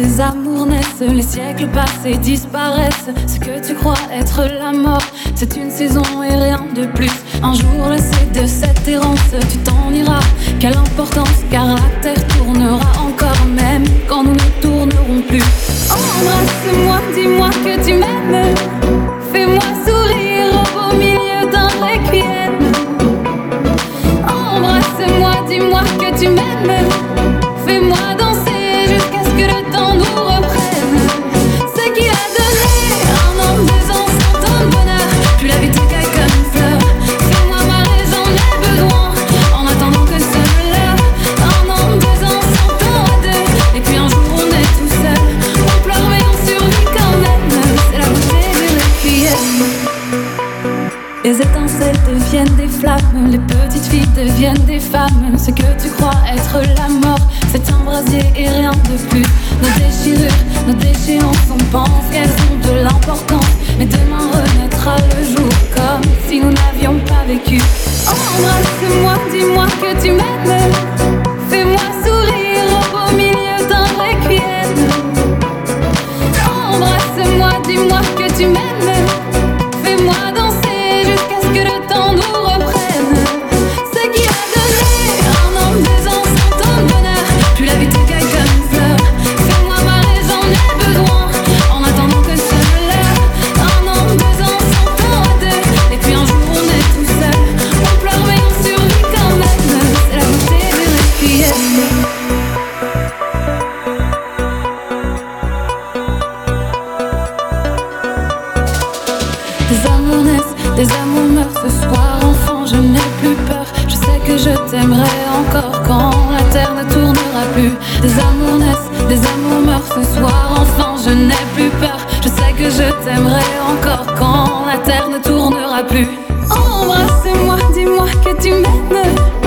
des amours naissent, les siècles passés disparaissent. Ce que tu crois être la mort, c'est une saison et rien de plus. Un jour lassé de cette errance, tu t'en iras. Quelle importance, car la terre tournera encore, même quand nous ne tournerons plus. Embrasse-moi, dis-moi que tu m'aimes. Fais-moi sourire au milieu d'un requiem. Embrasse-moi, dis-moi que tu m'aimes. Les étincelles deviennent des flammes, les petites filles deviennent des femmes. Ce que tu crois être la mort, c'est un brasier et rien de plus. Nos déchirures, nos déchéances, on pense qu'elles ont de l'importance. Mais demain renaîtra le jour comme si nous n'avions pas vécu. Embrasse-moi, dis-moi que tu m'aimes. Des amours meurent ce soir. Enfant, je n'ai plus peur. Je sais que je t'aimerai encore quand la terre ne tournera plus. Des amours naissent, des amours meurent ce soir. Enfant, je n'ai plus peur. Je sais que je t'aimerai encore quand la terre ne tournera plus. Embrasse-moi, dis-moi que tu m'aimes.